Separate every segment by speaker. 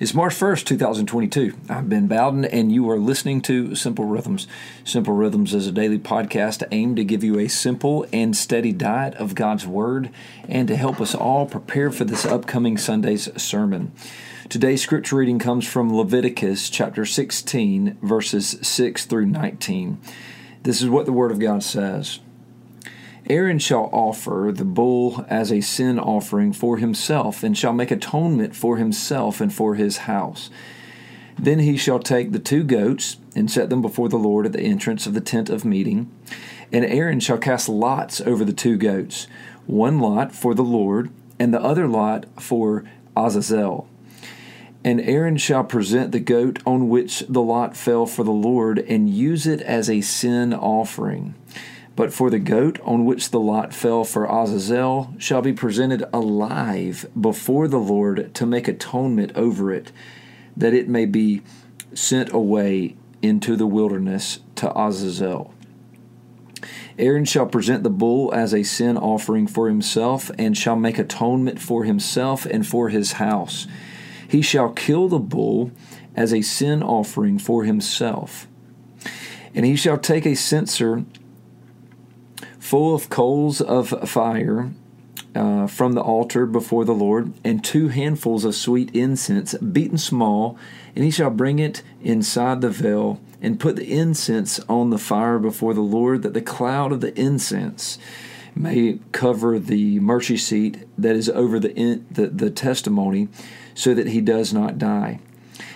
Speaker 1: It's March 1st, 2022. I'm Ben Bowden, and you are listening to Simple Rhythms. Simple Rhythms is a daily podcast aimed to give you a simple and steady diet of God's Word and to help us all prepare for this upcoming Sunday's sermon. Today's scripture reading comes from Leviticus chapter 16, verses 6 through 19. This is what the Word of God says. Aaron shall offer the bull as a sin offering for himself, and shall make atonement for himself and for his house. Then he shall take the two goats and set them before the Lord at the entrance of the tent of meeting. And Aaron shall cast lots over the two goats, one lot for the Lord, and the other lot for Azazel. And Aaron shall present the goat on which the lot fell for the Lord, and use it as a sin offering. But for the goat on which the lot fell for Azazel shall be presented alive before the Lord to make atonement over it, that it may be sent away into the wilderness to Azazel. Aaron shall present the bull as a sin offering for himself, and shall make atonement for himself and for his house. He shall kill the bull as a sin offering for himself. And he shall take a censer full of coals of fire uh, from the altar before the Lord, and two handfuls of sweet incense, beaten small, and he shall bring it inside the veil, and put the incense on the fire before the Lord, that the cloud of the incense may cover the mercy seat that is over the, in, the, the testimony, so that he does not die.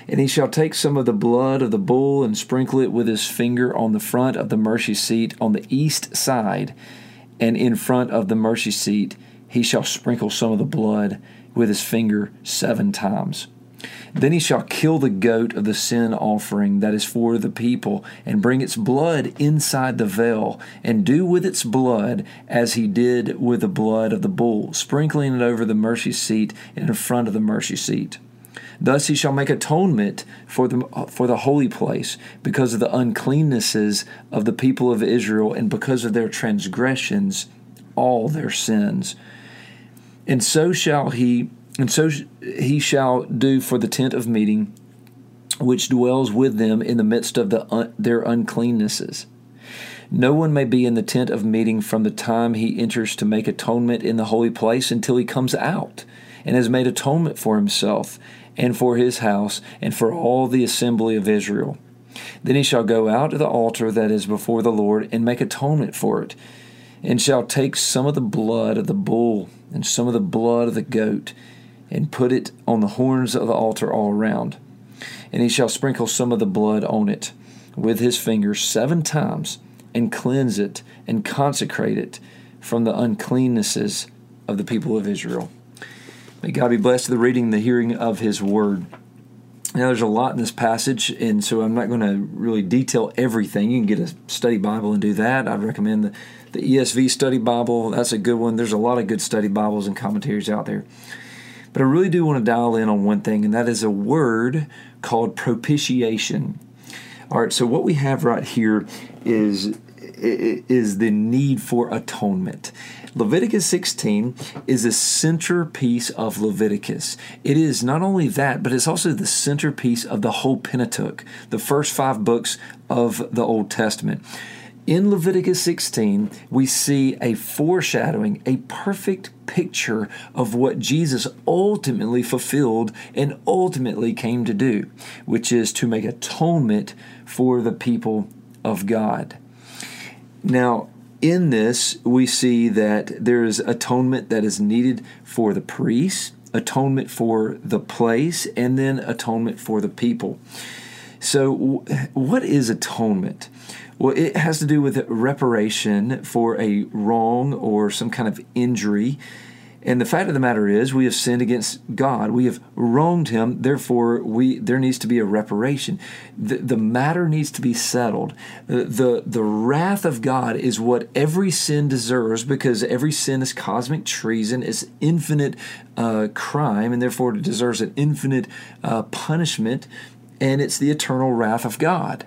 Speaker 1: And he shall take some of the blood of the bull and sprinkle it with his finger on the front of the mercy seat on the east side, and in front of the mercy seat he shall sprinkle some of the blood with his finger seven times. Then he shall kill the goat of the sin offering that is for the people, and bring its blood inside the veil, and do with its blood as he did with the blood of the bull, sprinkling it over the mercy seat and in front of the mercy seat. Thus he shall make atonement for the, for the holy place because of the uncleannesses of the people of Israel and because of their transgressions, all their sins. And so shall he, and so he shall do for the tent of meeting, which dwells with them in the midst of the, their uncleannesses. No one may be in the tent of meeting from the time he enters to make atonement in the holy place until he comes out and has made atonement for himself and for his house and for all the assembly of Israel. Then he shall go out to the altar that is before the Lord and make atonement for it, and shall take some of the blood of the bull and some of the blood of the goat, and put it on the horns of the altar all around. And he shall sprinkle some of the blood on it with his fingers seven times, and cleanse it and consecrate it from the uncleannesses of the people of Israel. May God be blessed to the reading the hearing of His Word. Now, there's a lot in this passage, and so I'm not going to really detail everything. You can get a study Bible and do that. I'd recommend the, the ESV study Bible. That's a good one. There's a lot of good study Bibles and commentaries out there. But I really do want to dial in on one thing, and that is a word called propitiation. All right, so what we have right here is is the need for atonement. Leviticus 16 is a centerpiece of Leviticus. It is not only that, but it's also the centerpiece of the whole Pentateuch, the first five books of the Old Testament. In Leviticus 16, we see a foreshadowing, a perfect picture of what Jesus ultimately fulfilled and ultimately came to do, which is to make atonement for the people of God. Now, in this, we see that there is atonement that is needed for the priests, atonement for the place, and then atonement for the people. So, what is atonement? Well, it has to do with reparation for a wrong or some kind of injury and the fact of the matter is, we have sinned against God. We have wronged Him. Therefore, we there needs to be a reparation. The, the matter needs to be settled. The, the, the wrath of God is what every sin deserves because every sin is cosmic treason, is infinite uh, crime, and therefore it deserves an infinite uh, punishment. And it's the eternal wrath of God.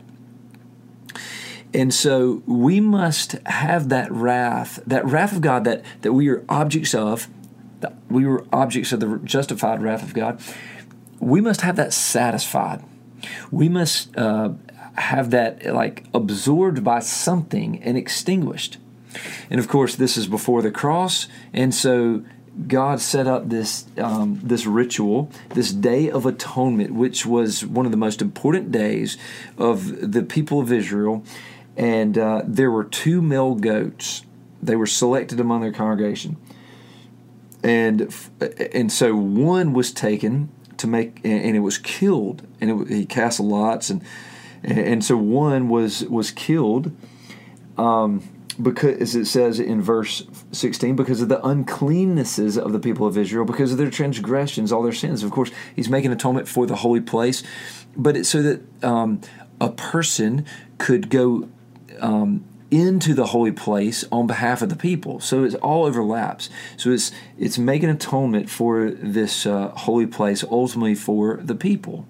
Speaker 1: And so we must have that wrath, that wrath of God that, that we are objects of we were objects of the justified wrath of God. we must have that satisfied. We must uh, have that like absorbed by something and extinguished. And of course, this is before the cross, and so God set up this um, this ritual, this day of atonement, which was one of the most important days of the people of Israel. And uh, there were two male goats; they were selected among their congregation, and and so one was taken to make, and it was killed, and it, he cast lots, and and so one was was killed. Um, because as it says in verse 16 because of the uncleannesses of the people of israel because of their transgressions all their sins of course he's making atonement for the holy place but it's so that um, a person could go um, into the holy place on behalf of the people. So it all overlaps. So it's it's making atonement for this uh, holy place ultimately for the people.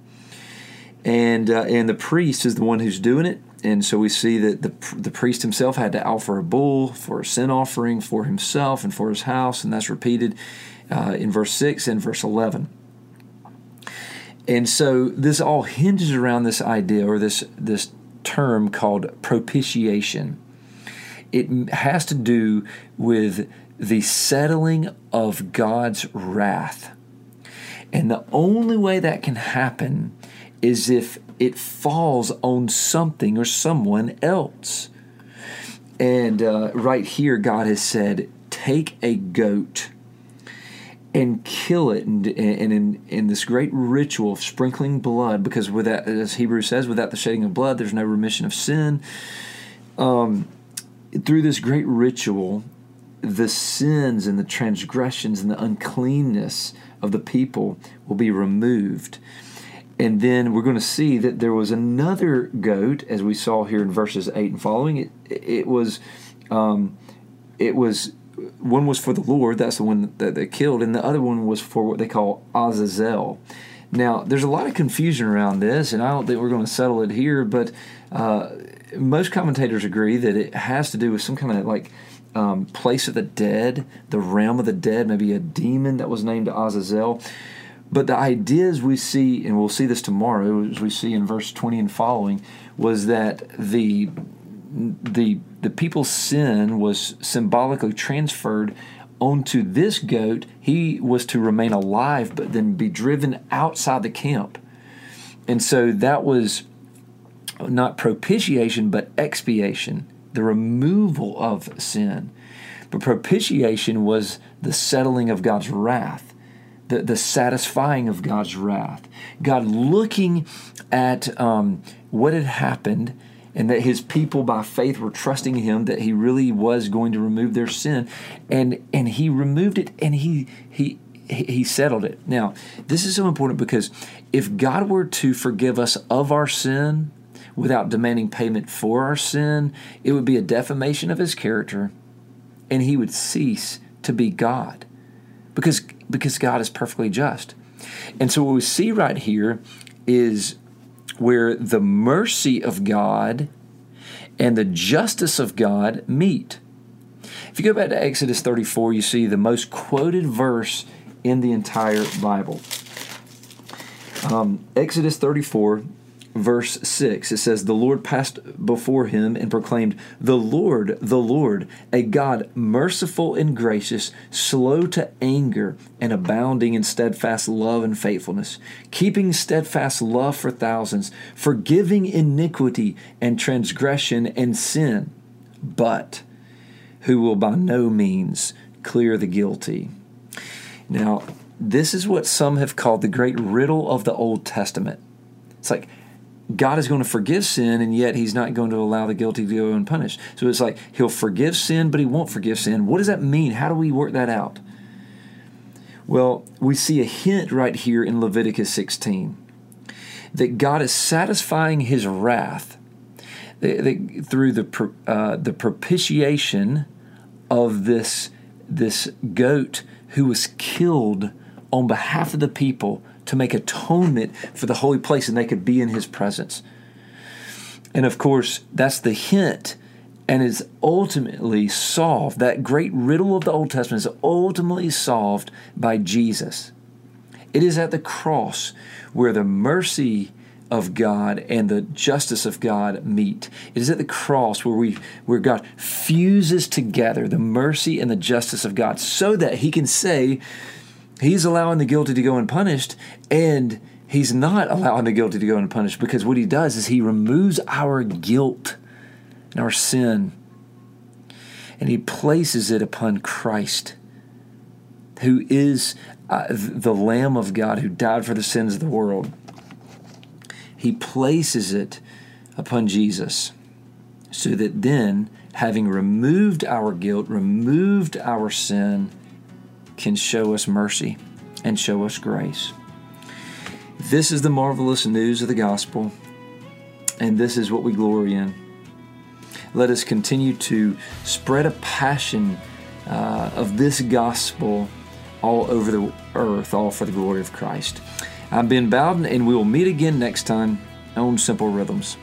Speaker 1: And uh, and the priest is the one who's doing it. And so we see that the, the priest himself had to offer a bull for a sin offering for himself and for his house, and that's repeated uh, in verse 6 and verse 11. And so this all hinges around this idea or this, this term called propitiation. It has to do with the settling of God's wrath. And the only way that can happen is if it falls on something or someone else. And uh, right here, God has said, take a goat and kill it and, and in, in this great ritual of sprinkling blood because without as hebrews says without the shedding of blood there's no remission of sin um, through this great ritual the sins and the transgressions and the uncleanness of the people will be removed and then we're going to see that there was another goat, as we saw here in verses eight and following. It it was, um, it was one was for the Lord. That's the one that they killed, and the other one was for what they call Azazel. Now, there's a lot of confusion around this, and I don't think we're going to settle it here. But uh, most commentators agree that it has to do with some kind of like um, place of the dead, the realm of the dead, maybe a demon that was named Azazel. But the ideas we see, and we'll see this tomorrow, as we see in verse 20 and following, was that the the the people's sin was symbolically transferred onto this goat. He was to remain alive, but then be driven outside the camp. And so that was not propitiation, but expiation, the removal of sin. But propitiation was the settling of God's wrath the, the satisfying of God's wrath. God looking at um, what had happened and that his people by faith were trusting him that he really was going to remove their sin and and he removed it and he he he settled it. Now, this is so important because if God were to forgive us of our sin without demanding payment for our sin, it would be a defamation of his character and he would cease to be God because because God is perfectly just. And so what we see right here is where the mercy of God and the justice of God meet. If you go back to Exodus 34, you see the most quoted verse in the entire Bible. Um, Exodus 34, verse 6, it says, The Lord passed before him and proclaimed, The Lord, the Lord, a God merciful and gracious, slow to anger, and abounding in steadfast love and faithfulness, keeping steadfast love for thousands, forgiving iniquity and transgression and sin, but who will by no means clear the guilty. Now, this is what some have called the great riddle of the Old Testament. It's like, God is going to forgive sin, and yet He's not going to allow the guilty to go unpunished. So it's like He'll forgive sin, but He won't forgive sin. What does that mean? How do we work that out? Well, we see a hint right here in Leviticus 16 that God is satisfying His wrath through the uh, the propitiation of this this goat who was killed on behalf of the people to make atonement for the holy place and they could be in his presence. And of course, that's the hint and is ultimately solved. That great riddle of the Old Testament is ultimately solved by Jesus. It is at the cross where the mercy of God and the justice of God meet. It is at the cross where we where God fuses together the mercy and the justice of God so that he can say he's allowing the guilty to go unpunished and he's not allowing the guilty to go unpunished because what he does is he removes our guilt and our sin and he places it upon Christ who is uh, the lamb of God who died for the sins of the world. He places it upon Jesus so that then, having removed our guilt, removed our sin, can show us mercy and show us grace. This is the marvelous news of the gospel, and this is what we glory in. Let us continue to spread a passion uh, of this gospel all over the earth, all for the glory of Christ. I'm Ben Bowden, and we will meet again next time on Simple Rhythms.